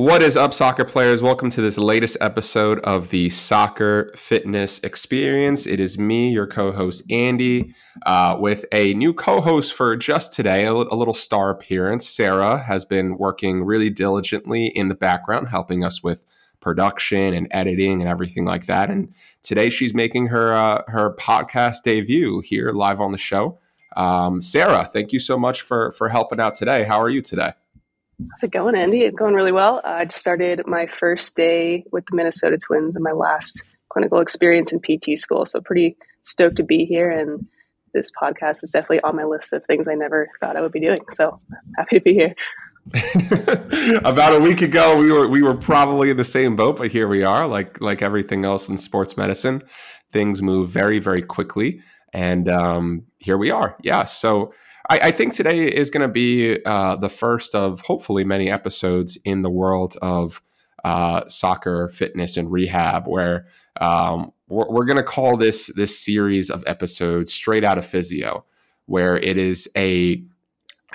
What is up, soccer players? Welcome to this latest episode of the Soccer Fitness Experience. It is me, your co host, Andy, uh, with a new co host for just today, a, a little star appearance. Sarah has been working really diligently in the background, helping us with production and editing and everything like that. And today she's making her uh, her podcast debut here live on the show. Um, Sarah, thank you so much for for helping out today. How are you today? How's it going, Andy? It's going really well. I just started my first day with the Minnesota Twins and my last clinical experience in PT school. So pretty stoked to be here. And this podcast is definitely on my list of things I never thought I would be doing. So happy to be here. About a week ago, we were we were probably in the same boat, but here we are. Like like everything else in sports medicine, things move very very quickly, and um, here we are. Yeah. So I, I think today is going to be uh, the first of hopefully many episodes in the world of uh, soccer, fitness, and rehab, where um, we're, we're going to call this this series of episodes straight out of physio, where it is a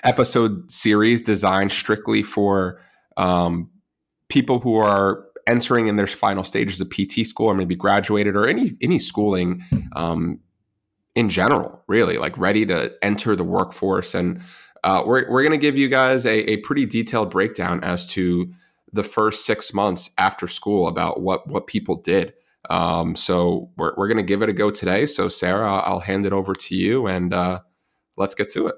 episode series designed strictly for um, people who are entering in their final stages of PT school or maybe graduated or any any schooling um, in general, really, like ready to enter the workforce. And uh, we're, we're going to give you guys a, a pretty detailed breakdown as to the first six months after school about what, what people did. Um, so we're, we're going to give it a go today. So, Sarah, I'll hand it over to you and uh, let's get to it.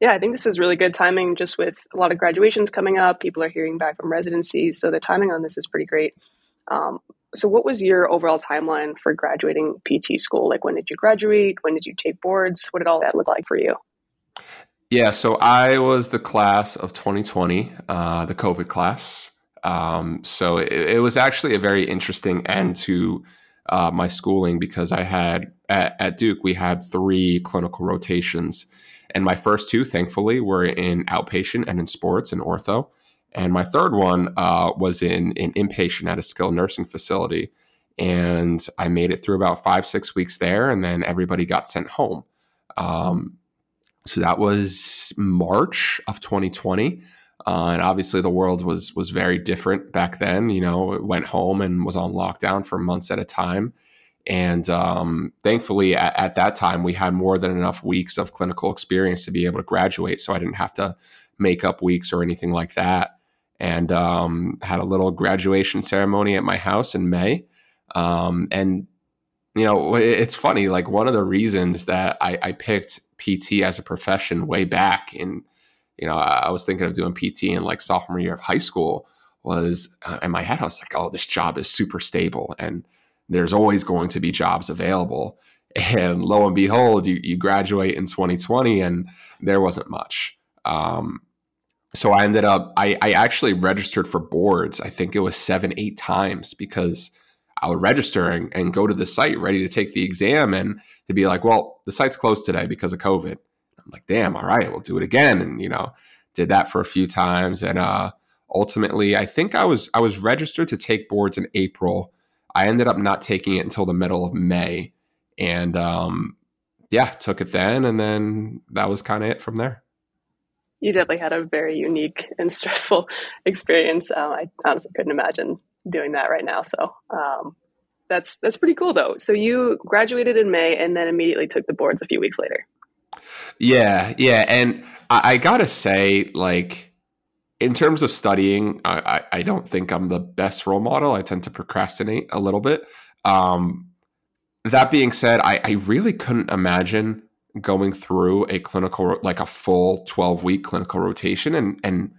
Yeah, I think this is really good timing just with a lot of graduations coming up. People are hearing back from residencies. So, the timing on this is pretty great. Um, so, what was your overall timeline for graduating PT school? Like, when did you graduate? When did you take boards? What did all that look like for you? Yeah, so I was the class of 2020, uh, the COVID class. Um, so it, it, was actually a very interesting end to uh, my schooling because I had at, at, Duke we had three clinical rotations, and my first two, thankfully, were in outpatient and in sports and ortho. And my third one uh, was in, in inpatient at a skilled nursing facility. And I made it through about five, six weeks there, and then everybody got sent home. Um, so that was March of 2020. Uh, and obviously, the world was was very different back then. You know, it went home and was on lockdown for months at a time. And um, thankfully, at, at, that time, we had more than enough weeks of clinical experience to be able to graduate. So I didn't have to make up weeks or anything like that and um, had a little graduation ceremony at my house in May. Um, and you know, it's funny. Like one of the reasons that I, I, picked PT as a profession way back in, you know, I was thinking of doing PT in like sophomore year of high school. Was uh, in my head, I was like, oh, this job is super stable, and there's always going to be jobs available. And lo and behold, you, you graduate in 2020, and there wasn't much. Um, so I ended up I, I actually registered for boards. I think it was seven, eight times because I would register and, and go to the site ready to take the exam and to be like, well, the site's closed today because of COVID. I'm like, damn, all right, we'll do it again. And you know, did that for a few times. And uh ultimately I think I was I was registered to take boards in April. I ended up not taking it until the middle of May. And um yeah, took it then and then that was kind of it from there you definitely had a very unique and stressful experience. Um, I honestly couldn't imagine doing that right now. So um, that's that's pretty cool though. So you graduated in May and then immediately took the boards a few weeks later. Yeah, yeah, and I, I gotta say, like in terms of studying, I, I, don't think I'm the best role model. I tend to procrastinate a little bit. Um, that being said, I, I really couldn't imagine going through a clinical like a full 12 week clinical rotation and and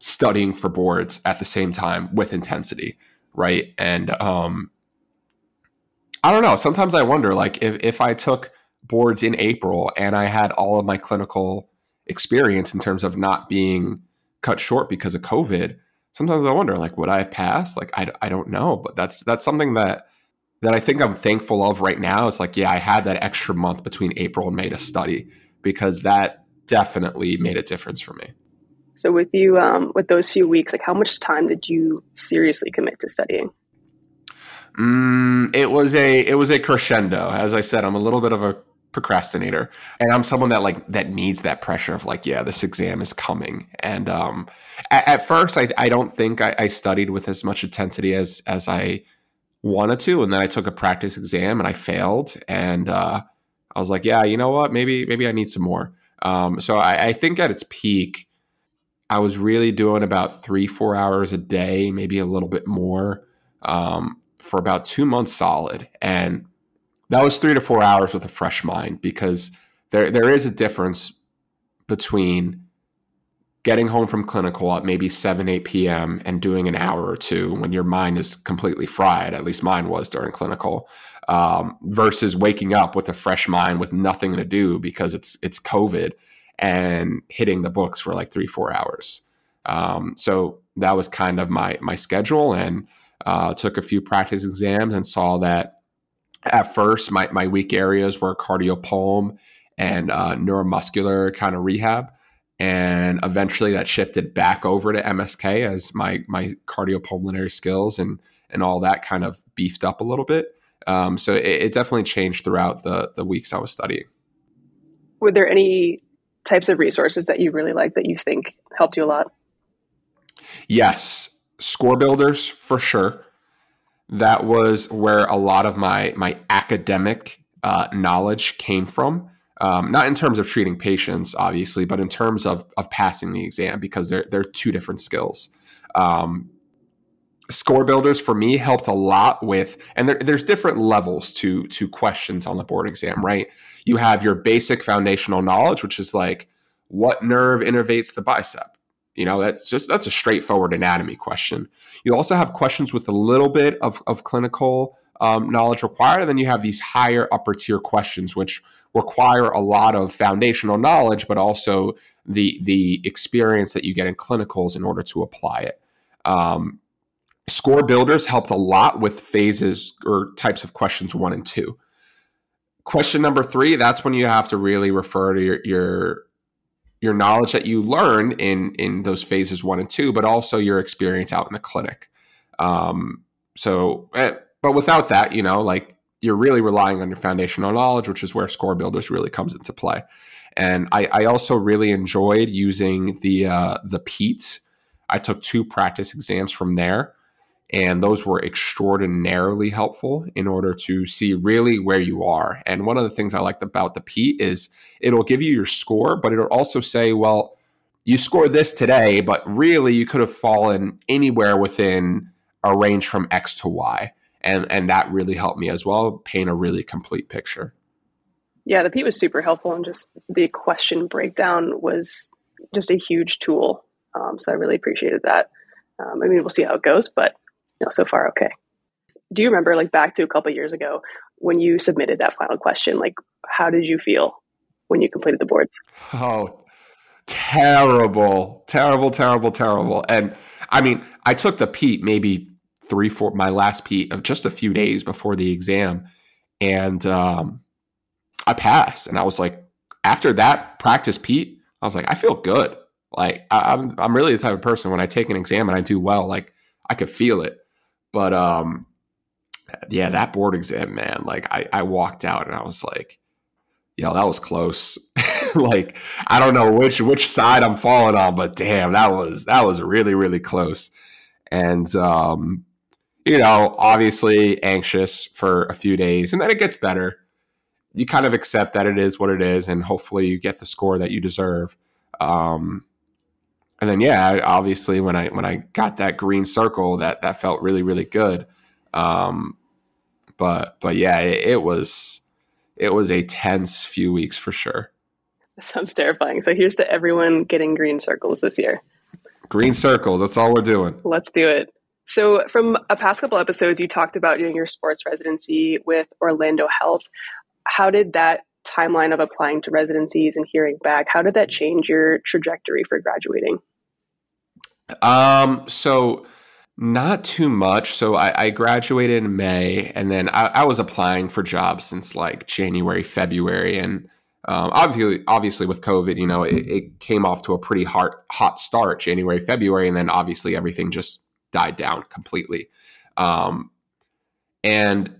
studying for boards at the same time with intensity right? And um i don't know. Sometimes i wonder like if, if i took boards in april and i had all of my clinical experience in terms of not being cut short because of covid sometimes i wonder like would i have passed? Like i, I don't know but that's that's something that that I think I'm thankful of right now is like, yeah, I had that extra month between April and May to study because that definitely made a difference for me. So with you, um, with those few weeks, like how much time did you seriously commit to studying? Mm, it was a it was a crescendo. As I said, I'm a little bit of a procrastinator and i'm someone that like that needs that pressure of like yeah this exam is coming and um at, at first I, I don't think I, I studied with as much intensity as as i wanted to and then i took a practice exam and i failed and uh i was like yeah you know what? Maybe maybe i need some more. Um so i, I think at its peak i was really doing about three four hours a day maybe a little bit more um for about two months solid and that was three to four hours with a fresh mind because there there is a difference between getting home from clinical at maybe 7 8 p.m and doing an hour or two when your mind is completely fried at least mine was during clinical um, versus waking up with a fresh mind with nothing to do because it's it's covid and hitting the books for like three four hours. Um, so that was kind of my my schedule and uh, took a few practice exams and saw that at first my, my weak areas were cardiopulm and uh, neuromuscular kind of rehab and eventually that shifted back over to msk as my my cardiopulmonary skills and and all that kind of beefed up a little bit. Um, so it, it, definitely changed throughout the the weeks i was studying. Were there any types of resources that you really like that you think helped you a lot? Yes score builders for sure. That was where a lot of my my academic uh, knowledge came from. Um, not in terms of treating patients, obviously, but in terms of of passing the exam because they're they're two different skills. Um, score builders for me helped a lot with, and there, there's different levels to to questions on the board exam, right? You have your basic foundational knowledge, which is like what nerve innervates the bicep you know, that's just that's a straightforward anatomy question. You also have questions with a little bit of, of clinical um, knowledge required, and then you have these higher upper tier questions, which require a lot of foundational knowledge, but also the the experience that you get in clinicals in order to apply it. Um, score builders helped a lot with phases or types of questions one and two. Question number three, that's when you have to really refer to your, your your knowledge that you learn in in those phases one and two, but also your experience out in the clinic. Um, so, eh, but without that, you know, like you're really relying on your foundational knowledge, which is where Score Builders really comes into play. And I, I also really enjoyed using the uh, the PEAT. I took two practice exams from there, and those were extraordinarily helpful in order to see really where you are. And one of the things I liked about the PEAT is it'll give you your score, but it'll also say, well, you scored this today, but really you could have fallen anywhere within a range from X to Y. And, and that really helped me as well paint a really complete picture. Yeah, the PEAT was super helpful, and just the question breakdown was just a huge tool. Um, so I really appreciated that. Um, I mean, we'll see how it goes, but no, so far okay. Do you remember, like back to a couple years ago, when you submitted that final question? Like, how did you feel when you completed the boards? Oh, terrible, terrible, terrible, terrible. And I mean, I took the PEAT maybe three, four, my last PEAT of just a few days before the exam, and um, I passed. And I was like, after that practice PEAT, I was like, I feel good. Like I, I'm, I'm really the type of person when I take an exam and I do well, like I could feel it. But um, yeah, that board exam, man, like I, I walked out and I was like, yo, that was close. like I don't know which which side I'm falling on, but damn, that was that was really really close. And um, you know, obviously anxious for a few days, and then it gets better. You kind of accept that it is what it is, and hopefully you get the score that you deserve. Um, and then yeah, obviously when I when I got that green circle, that that felt really really good. Um, but but yeah, it, it was it was a tense few weeks for sure. That sounds terrifying. So here's to everyone getting green circles this year. Green circles, that's all we're doing. Let's do it. So, from a past couple episodes, you talked about doing your sports residency with Orlando Health. How did that timeline of applying to residencies and hearing back, how did that change your trajectory for graduating? Um, so not too much. So I, I graduated in May, and then I, I, was applying for jobs since like January, February, and um, obviously, obviously with COVID, you know, it, it came off to a pretty hot hot start January, February, and then obviously everything just died down completely. Um, and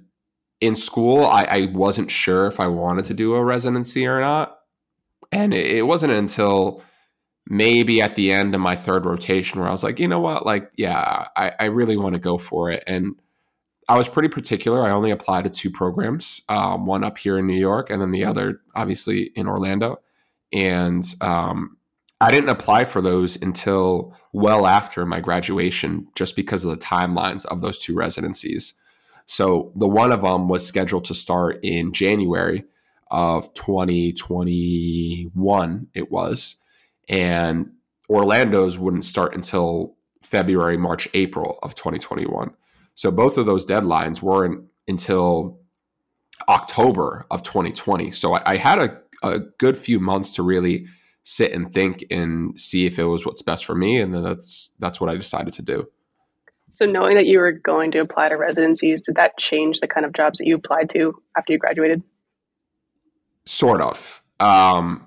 in school, I, I, wasn't sure if I wanted to do a residency or not. And it, wasn't until maybe at the end of my third rotation where I was like, you know what? Like, yeah, I, I really want to go for it. And I was pretty particular. I only applied to two programs, um, one up here in New York and then the other, obviously, in Orlando. And um, I didn't apply for those until well after my graduation, just because of the timelines of those two residencies. So the one of them was scheduled to start in January of 2021. It was, and Orlando's wouldn't start until February, March, April of 2021. So both of those deadlines weren't until October of 2020. So I, I had a, a good few months to really sit and think and see if it was what's best for me and then that's that's what I decided to do. So knowing that you were going to apply to residencies, did that change the kind of jobs that you applied to after you graduated? Sort of. Um,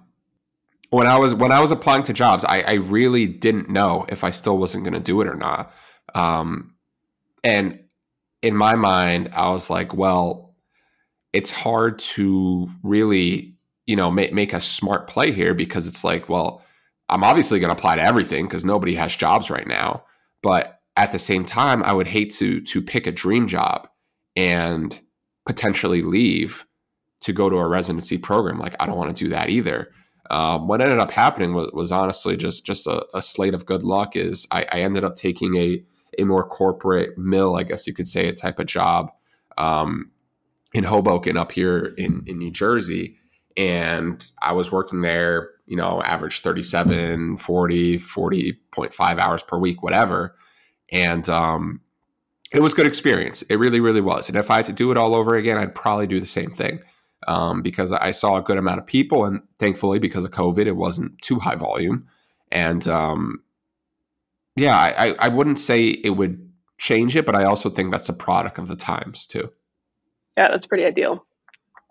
when I was when I was applying to jobs, I, I really didn't know if I still wasn't going to do it or not. Um, and in my mind, I was like, well, it's hard to really you know make, make a smart play here because it's like well i'm obviously going to apply to everything because nobody has jobs right now but at the same time i would hate to to pick a dream job and potentially leave to go to a residency program. Like i don't want to do that either. Um, what ended up happening was, was honestly just just a, a, slate of good luck is I, I, ended up taking a a more corporate mill i guess you could say a type of job um, in hoboken up here in, in new jersey and I was working there, you know, average 37, 40, 40.5 hours per week, whatever. And um, it was good experience. It really, really was. And if I had to do it all over again, I'd probably do the same thing um, because I saw a good amount of people. And thankfully, because of COVID, it wasn't too high volume. And um, yeah, I, I wouldn't say it would change it, but I also think that's a product of the times too. Yeah, that's pretty ideal.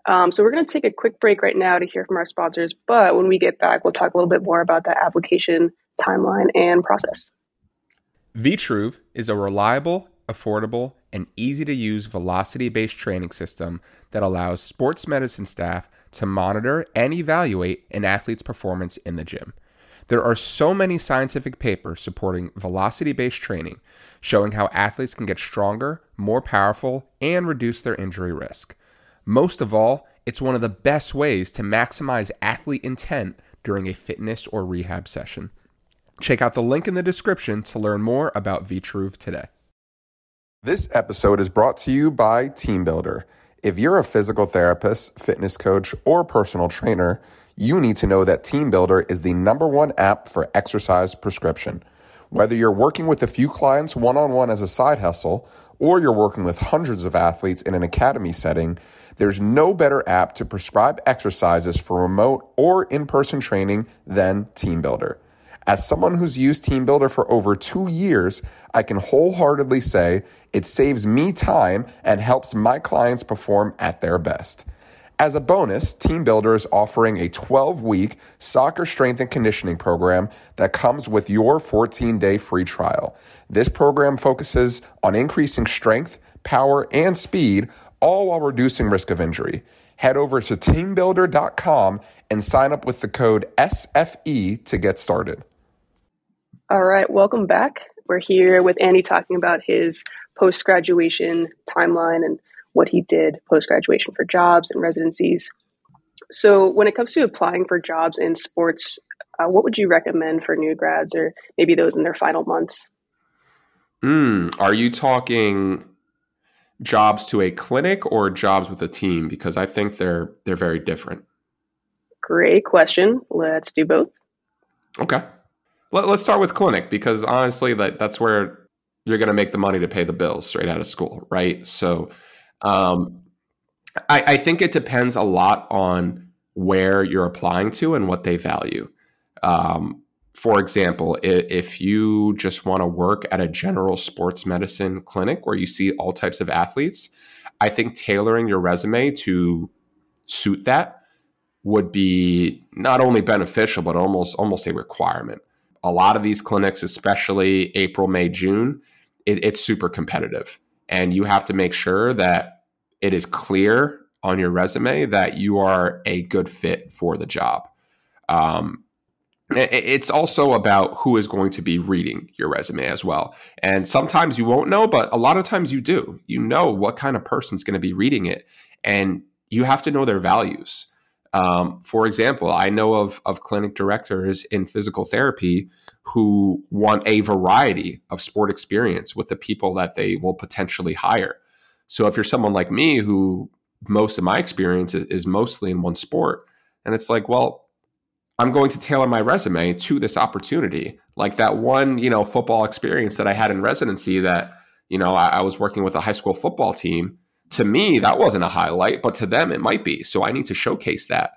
Um, so we're going to take a quick break right now to hear from our sponsors. But when we get back, we'll talk a little bit more about the application timeline and process. Vitruve is a reliable, affordable, and easy to use velocity based training system that allows sports medicine staff to monitor and evaluate an athlete's performance in the gym. There are so many scientific papers supporting velocity based training, showing how athletes can get stronger, more powerful, and reduce their injury risk. Most of all, it's one of the best ways to maximize athlete intent during a fitness or rehab session. Check out the link in the description to learn more about Vitruve today. This episode is brought to you by TeamBuildr. If you're a physical therapist, fitness coach, or personal trainer, you need to know that TeamBuildr is the number one app for exercise prescription. Whether you're working with a few clients one on one as a side hustle, or you're working with hundreds of athletes in an academy setting, there's no better app to prescribe exercises for remote or in person training than TeamBuildr. As someone who's used TeamBuildr for over two years, I can wholeheartedly say it saves me time and helps my clients perform at their best. As a bonus, TeamBuildr is offering a 12 week soccer strength and conditioning program that comes with your 14 day free trial. This program focuses on increasing strength, power, and speed all while reducing risk of injury. Head over to teambuildr.com and sign up with the code SFE to get started. All right, welcome back. We're here with Andy talking about his post graduation timeline and what he did post graduation for jobs and residencies. So, when it comes to applying for jobs in sports, uh, what would you recommend for new grads or maybe those in their final months? Mm, are you talking jobs to a clinic or jobs with a team because I think they're they're very different. Great question. Let's do both. Okay. Let, us start with clinic because honestly that that's where you're going to make the money to pay the bills straight out of school, right? So um, I, I think it depends a lot on where you're applying to and what they value. Um, for example, if you just want to work at a general sports medicine clinic where you see all types of athletes, I think tailoring your resume to suit that would be not only beneficial but almost almost a requirement. A lot of these clinics, especially April, May, June, it, it's super competitive, and you have to make sure that it is clear on your resume that you are a good fit for the job. Um, it's also about who is going to be reading your resume as well. And sometimes you won't know, but a lot of times you do. You know what kind of person's going to be reading it, and you have to know their values. Um, for example, I know of, of clinic directors in physical therapy who want a variety of sport experience with the people that they will potentially hire. So if you're someone like me who most of my experience is, is mostly in one sport, and it's like, well, I'm going to tailor my resume to this opportunity. Like that one, you know, football experience that I had in residency that, you know, I, I was working with a high school football team. To me, that wasn't a highlight, but to them, it might be. So I need to showcase that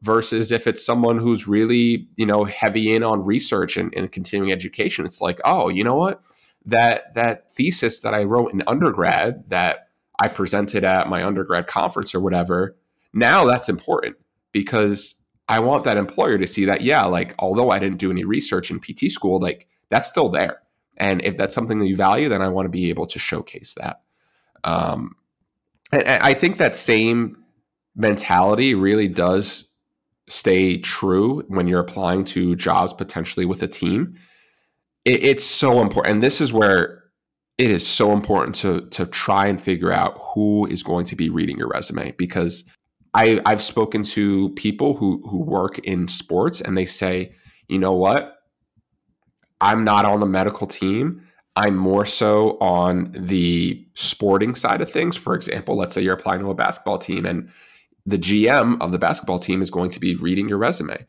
versus if it's someone who's really, you know, heavy in on research and, and continuing education. It's like, oh, you know what? That that thesis that I wrote in undergrad that I presented at my undergrad conference or whatever, now that's important because I want that employer to see that, yeah, like although I didn't do any research in PT school, like that's still there. And if that's something that you value, then I want to be able to showcase that. Um, and, and I think that same mentality really does stay true when you're applying to jobs potentially with a team. It, it's so important. And this is where it is so important to to try and figure out who is going to be reading your resume because I, I've spoken to people who who work in sports and they say, you know what? I'm not on the medical team. I'm more so on the sporting side of things. For example, let's say you're applying to a basketball team and the GM of the basketball team is going to be reading your resume.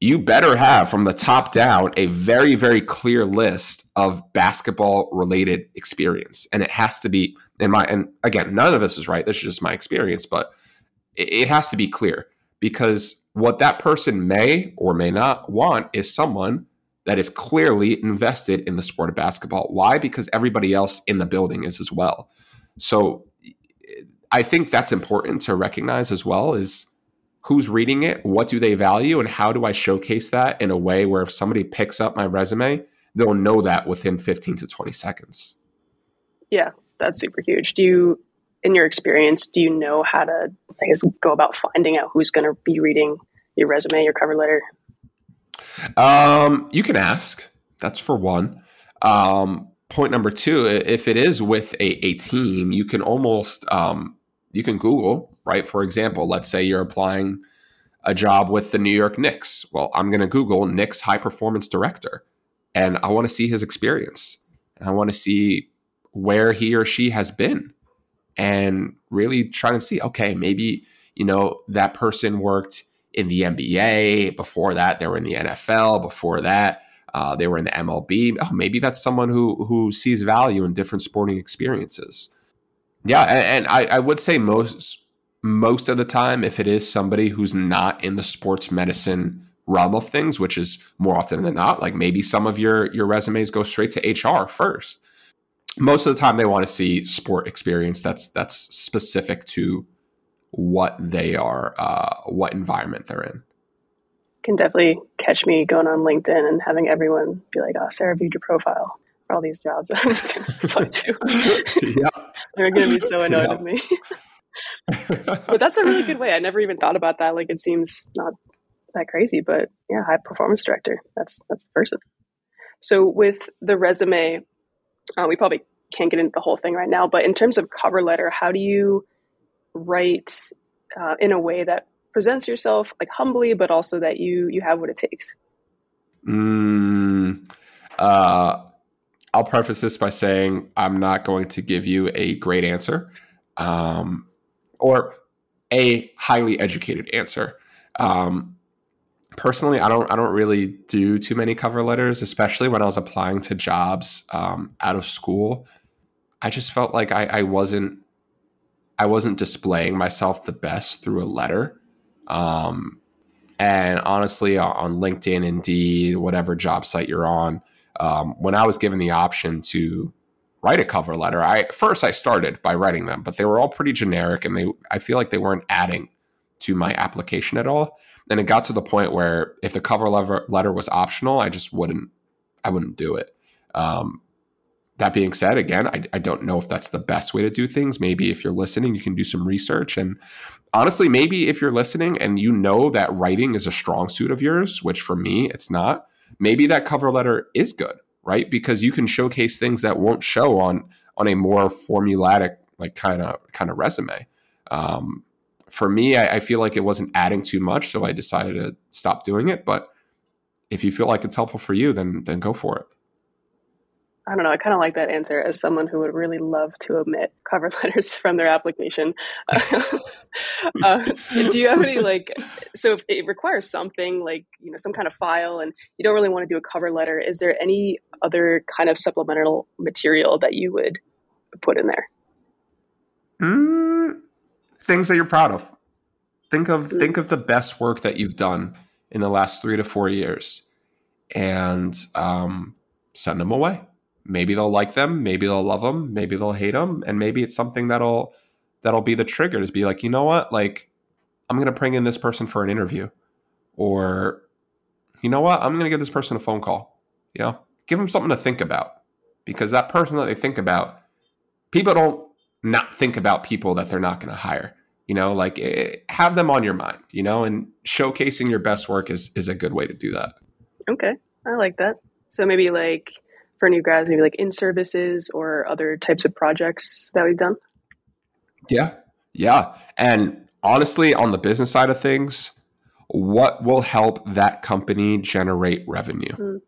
You better have from the top down a very, very clear list of basketball related experience. And it has to be in my, and again, none of this is right. This is just my experience, but it has to be clear because what that person may or may not want is someone that is clearly invested in the sport of basketball. Why? Because everybody else in the building is as well. So I think that's important to recognize as well is who's reading it, what do they value, and how do I showcase that in a way where if somebody picks up my resume, they'll know that within 15 to 20 seconds. Yeah, that's super huge. Do you in your experience, do you know how to, I guess, go about finding out who's going to be reading your resume, your cover letter? Um, you can ask. That's for one. Um, point number two, if it is with a, a team, you can almost um, you can Google, right? For example, let's say you're applying a job with the New York Knicks. Well, I'm going to Google Knicks high performance director, and I want to see his experience. And I want to see where he or she has been and really trying to see, okay, maybe, you know, that person worked in the NBA. Before that, they were in the NFL. Before that, uh, they were in the MLB. Oh, maybe that's someone who who sees value in different sporting experiences. Yeah, and, and I, I would say most most of the time, if it is somebody who's not in the sports medicine realm of things, which is more often than not, like maybe some of your your resumes go straight to HR first most of the time they want to see sport experience that's that's specific to what they are uh, what environment they're in. Can definitely catch me going on linkedin and having everyone be like oh sarah viewed your profile for all these jobs. I'm going to yeah. they're going to be so annoyed yeah. with me. But that's a really good way. I never even thought about that. Like it seems not that crazy but yeah high performance director. That's that's the person so with the resume uh, we probably can't get into the whole thing right now, but in terms of cover letter, how do you write uh, in a way that presents yourself like humbly, but also that you you have what it takes? Mm, uh, I'll preface this by saying I'm not going to give you a great answer, um, or a highly educated answer. Um, personally i don't i don't really do too many cover letters especially when i was applying to jobs um, out of school. I just felt like I, I, wasn't i wasn't displaying myself the best through a letter. Um, and honestly on linkedin indeed whatever job site you're on um, when i was given the option to write a cover letter i first i started by writing them but they were all pretty generic and they i feel like they weren't adding to my application at all and it got to the point where if the cover letter, was optional, I just wouldn't I wouldn't do it. Um, that being said, again, I, I don't know if that's the best way to do things. Maybe if you're listening, you can do some research. And honestly, maybe if you're listening and you know that writing is a strong suit of yours, which for me, it's not, maybe that cover letter is good, right? Because you can showcase things that won't show on on a more formulatic, like kind of kind of resume. Um, for me, I, I feel like it wasn't adding too much, so I decided to stop doing it. But if you feel like it's helpful for you, then then go for it. I don't know. I kind of like that answer as someone who would really love to omit cover letters from their application. uh, do you have any like? So if it requires something like you know some kind of file, and you don't really want to do a cover letter, is there any other kind of supplemental material that you would put in there? Mm, things that you're proud of. Think of mm. think of the best work that you've done in the last three to four years, and um, send them away maybe they'll like them, maybe they'll love them, maybe they'll hate them, and maybe it's something that'll that'll be the trigger to be like, you know what, like I'm gonna bring in this person for an interview, or you know what, I'm gonna give this person a phone call. You know, give them something to think about because that person that they think about, people don't not think about people that they're not gonna hire. You know, like eh, have them on your mind. You know, and showcasing your best work is is a good way to do that. Okay, I like that. So maybe like for new grads, maybe like in services or other types of projects that we've done? Yeah. Yeah. And honestly, on the business side of things, what will help that company generate revenue? Mm.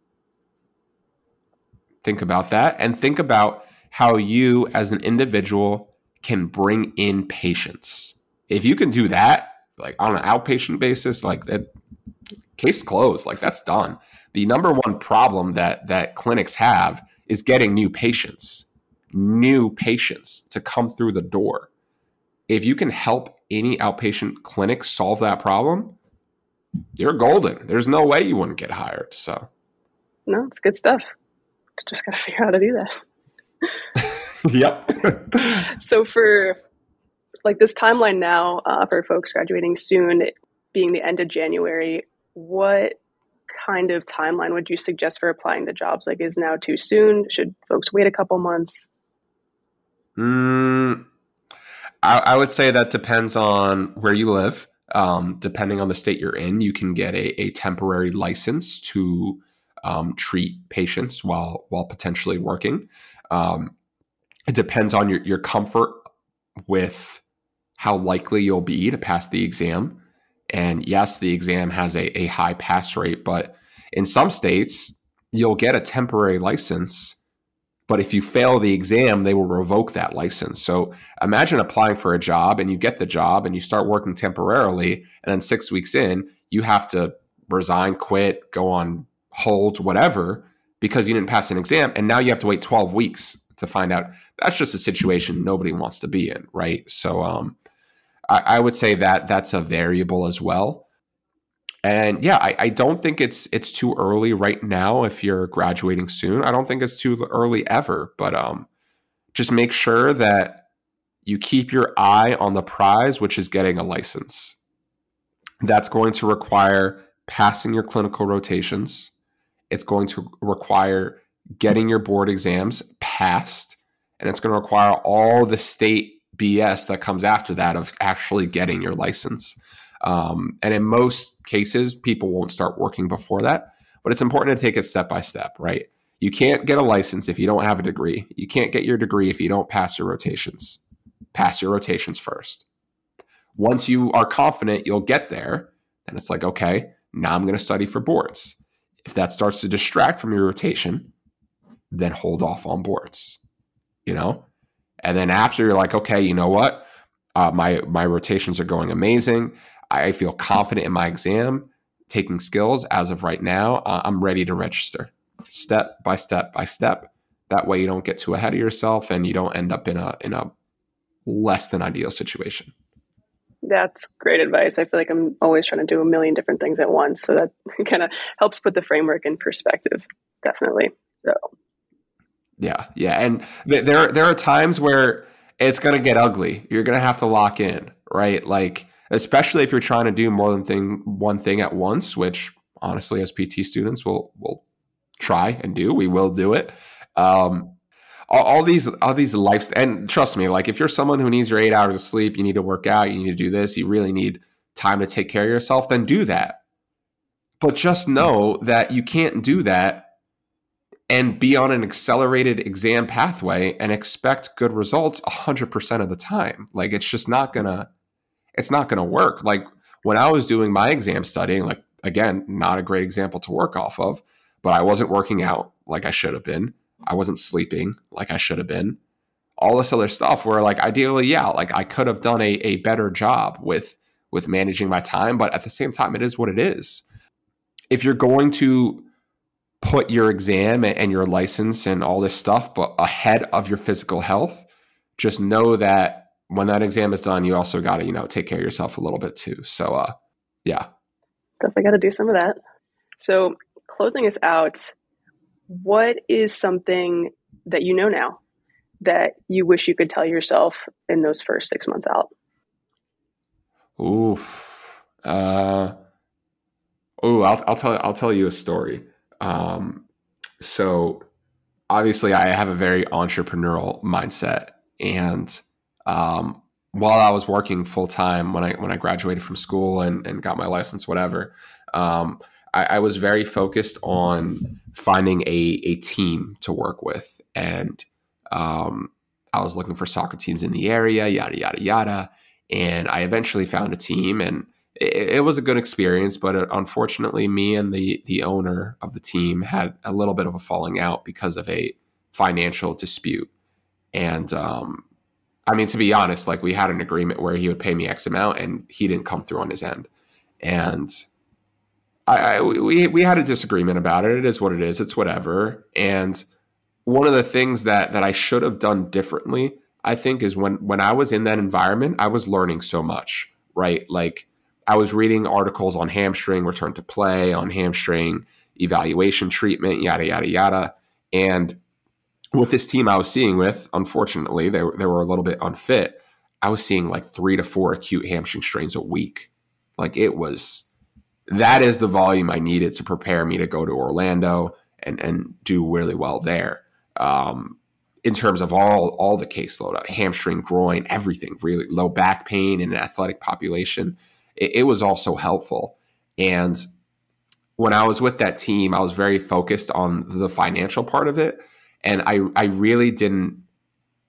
Think about that and think about how you as an individual can bring in patients. If you can do that, like on an outpatient basis, like that case closed, like that's done the number one problem that that clinics have is getting new patients, new patients to come through the door. If you can help any outpatient clinic solve that problem, you're golden. There's no way you wouldn't get hired. So, no, it's good stuff. Just got to figure out how to do that. Yep. so for like this timeline now uh, for folks graduating soon, being the end of January, what kind of timeline would you suggest for applying to jobs? Like, is now too soon? Should folks wait a couple months? Mm, I, I, would say that depends on where you live. Um, depending on the state you're in, you can get a, a temporary license to um, treat patients while while potentially working. Um, it depends on your, your comfort with how likely you'll be to pass the exam. And yes, the exam has a, a high pass rate, but in some states, you'll get a temporary license. But if you fail the exam, they will revoke that license. So imagine applying for a job and you get the job and you start working temporarily. And then six weeks in, you have to resign, quit, go on hold, whatever, because you didn't pass an exam. And now you have to wait 12 weeks to find out. That's just a situation nobody wants to be in, right? So, um, I, I would say that that's a variable as well. And yeah, I, I, don't think it's it's too early right now if you're graduating soon. I don't think it's too early ever, but um, just make sure that you keep your eye on the prize, which is getting a license. That's going to require passing your clinical rotations. It's going to require getting your board exams passed, and it's going to require all the state BS that comes after that of actually getting your license. Um, and in most cases, people won't start working before that, but it's important to take it step by step, right? You can't get a license if you don't have a degree. You can't get your degree if you don't pass your rotations. Pass your rotations first. Once you are confident you'll get there, then it's like, okay, now I'm going to study for boards. If that starts to distract from your rotation, then hold off on boards. You know, and then after you're like, okay, you know what? Uh, my my rotations are going amazing. I feel confident in my exam, taking skills as of right now. Uh, I'm ready to register, step by step by step. That way, you don't get too ahead of yourself, and you don't end up in a in a less than ideal situation. That's great advice. I feel like I'm always trying to do a million different things at once, so that kind of helps put the framework in perspective. Definitely. So yeah, yeah, and th- there there are times where it's going to get ugly. You're going to have to lock in, right? Like especially if you're trying to do more than thing one thing at once, which honestly, as PT students, will will try and do. We will do it. Um, all, all, these all these life and trust me, like if you're someone who needs your eight hours of sleep, you need to work out, you need to do this, you really need time to take care of yourself, then do that. But just know that you can't do that and be on an accelerated exam pathway and expect good results 100% of the time. Like it's just not to it's not to work. Like when I was doing my exam studying, like again, not a great example to work off of, but I wasn't working out like I should have been. I wasn't sleeping like I should have been. All this other stuff where like ideally, yeah, like I could have done a, a better job with with managing my time, but at the same time, it is what it is. If you're going to put your exam and your license and all this stuff but ahead of your physical health, just know that when that exam is done, you also got to, you know, take care of yourself a little bit too. So, uh, yeah. Definitely got to do some of that. So, closing us out, what is something that you know now that you wish you could tell yourself in those first six months out? Ooh, uh, oh, I'll, I'll tell I'll tell you a story. Um, so obviously, I have a very entrepreneurial mindset, and um, while I was working full time when I when I graduated from school and, and got my license, whatever, um, I, I, was very focused on finding a a team to work with, and um, I was looking for soccer teams in the area, yada yada yada, and I eventually found a team and it, it, was a good experience, but it, unfortunately, me and the the owner of the team had a little bit of a falling out because of a financial dispute. And um, I mean, to be honest, like we had an agreement where he would pay me X amount, and he didn't come through on his end. And I, I we we had a disagreement about it. It is what it is. It's whatever. And one of the things that that I should have done differently, I think, is when when I was in that environment, I was learning so much. Right, like I was reading articles on hamstring return to play, on hamstring evaluation treatment, yada yada yada. And with this team I was seeing with, unfortunately, they, they were a little bit unfit. I was seeing like three to four acute hamstring strains a week. Like it was that is the volume I needed to prepare me to go to Orlando and and do really well there. Um, in terms of all all the caseload, hamstring, groin, everything, really low back pain in an athletic population it, it was also helpful. And when I was with that team, I was very focused on the financial part of it. And I, I really didn't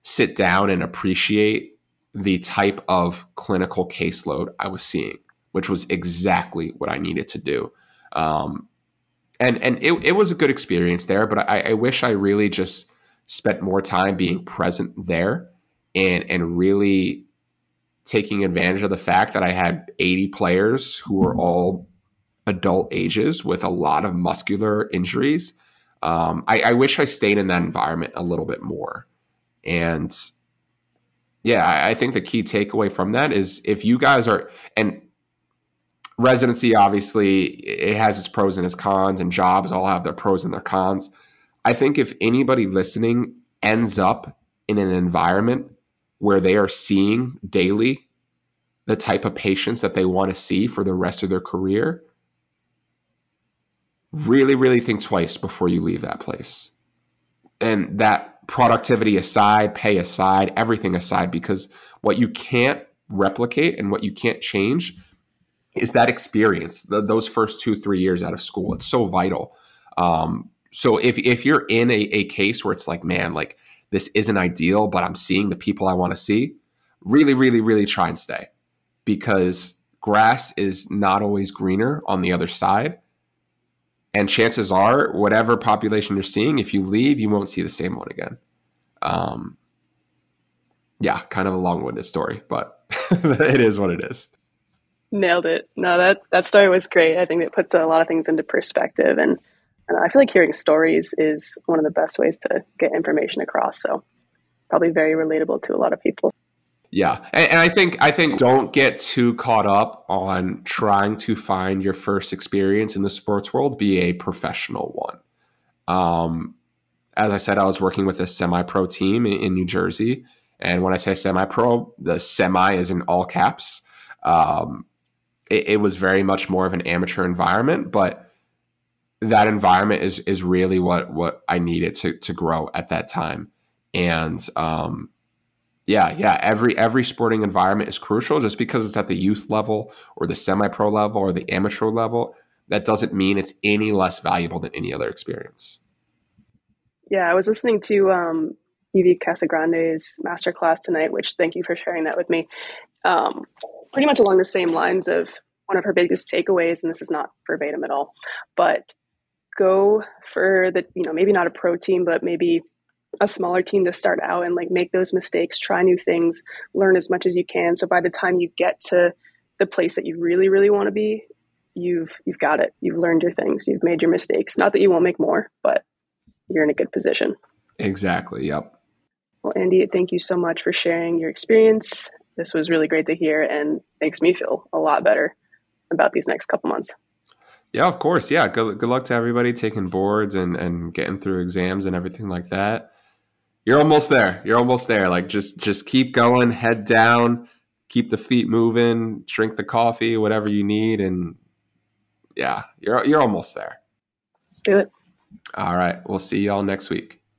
sit down and appreciate the type of clinical caseload I was seeing, which was exactly what I needed to do. Um, and and it, it was a good experience there, but I, I wish I really just spent more time being present there and and really taking advantage of the fact that I had 80 players who were all adult ages with a lot of muscular injuries. Um, I, I, wish I stayed in that environment a little bit more. And yeah, I, I think the key takeaway from that is if you guys are, and residency obviously it has its pros and its cons, and jobs all have their pros and their cons. I think if anybody listening ends up in an environment where they are seeing daily the type of patients that they want to see for the rest of their career, really, really think twice before you leave that place. And that productivity aside, pay aside, everything aside, because what you can't replicate and what you can't change is that experience, the, those first two, three years out of school. It's so vital. Um, so if, if you're in a, a case where it's like, man, like this isn't ideal, but I'm seeing the people I want to see, really, really, really try and stay because grass is not always greener on the other side. And chances are, whatever population you're seeing, if you leave, you won't see the same one again. Um, yeah, kind of a long-winded story, but it is what it is. Nailed it. No, that that story was great. I think it puts a lot of things into perspective, and and I feel like hearing stories is one of the best ways to get information across. So probably very relatable to a lot of people. Yeah, and, and, I think I think don't get too caught up on trying to find your first experience in the sports world. Be a professional one. Um, as I said, I was working with a semi-pro team in, in New Jersey, and when I say semi-pro, the semi is in all caps. Um, it, it was very much more of an amateur environment, but that environment is is really what what I needed to to grow at that time. and um, yeah, yeah, every every sporting environment is crucial. Just because it's at the youth level or the semi-pro level or the amateur level, that doesn't mean it's any less valuable than any other experience. Yeah, I was listening to um, Evie Casagrande's masterclass tonight, which thank you for sharing that with me. Um, pretty much along the same lines of one of her biggest takeaways, and this is not verbatim at all, but go for the, you know, maybe not a pro team, but maybe a smaller team to start out and like make those mistakes, try new things, learn as much as you can. So by the time you get to the place that you really, really want to be, you've you've got it. You've learned your things. You've made your mistakes. Not that you won't make more, but you're in a good position. Exactly. Yep. Well, Andy, thank you so much for sharing your experience. This was really great to hear and makes me feel a lot better about these next couple months. Yeah, of course. Yeah. Good, good luck to everybody taking boards and, and getting through exams and everything like that. You're almost there. You're almost there. Like just just keep going, head down, keep the feet moving, drink the coffee, whatever you need, and yeah, you're you're almost there. Let's do it. All right. We'll see y'all next week.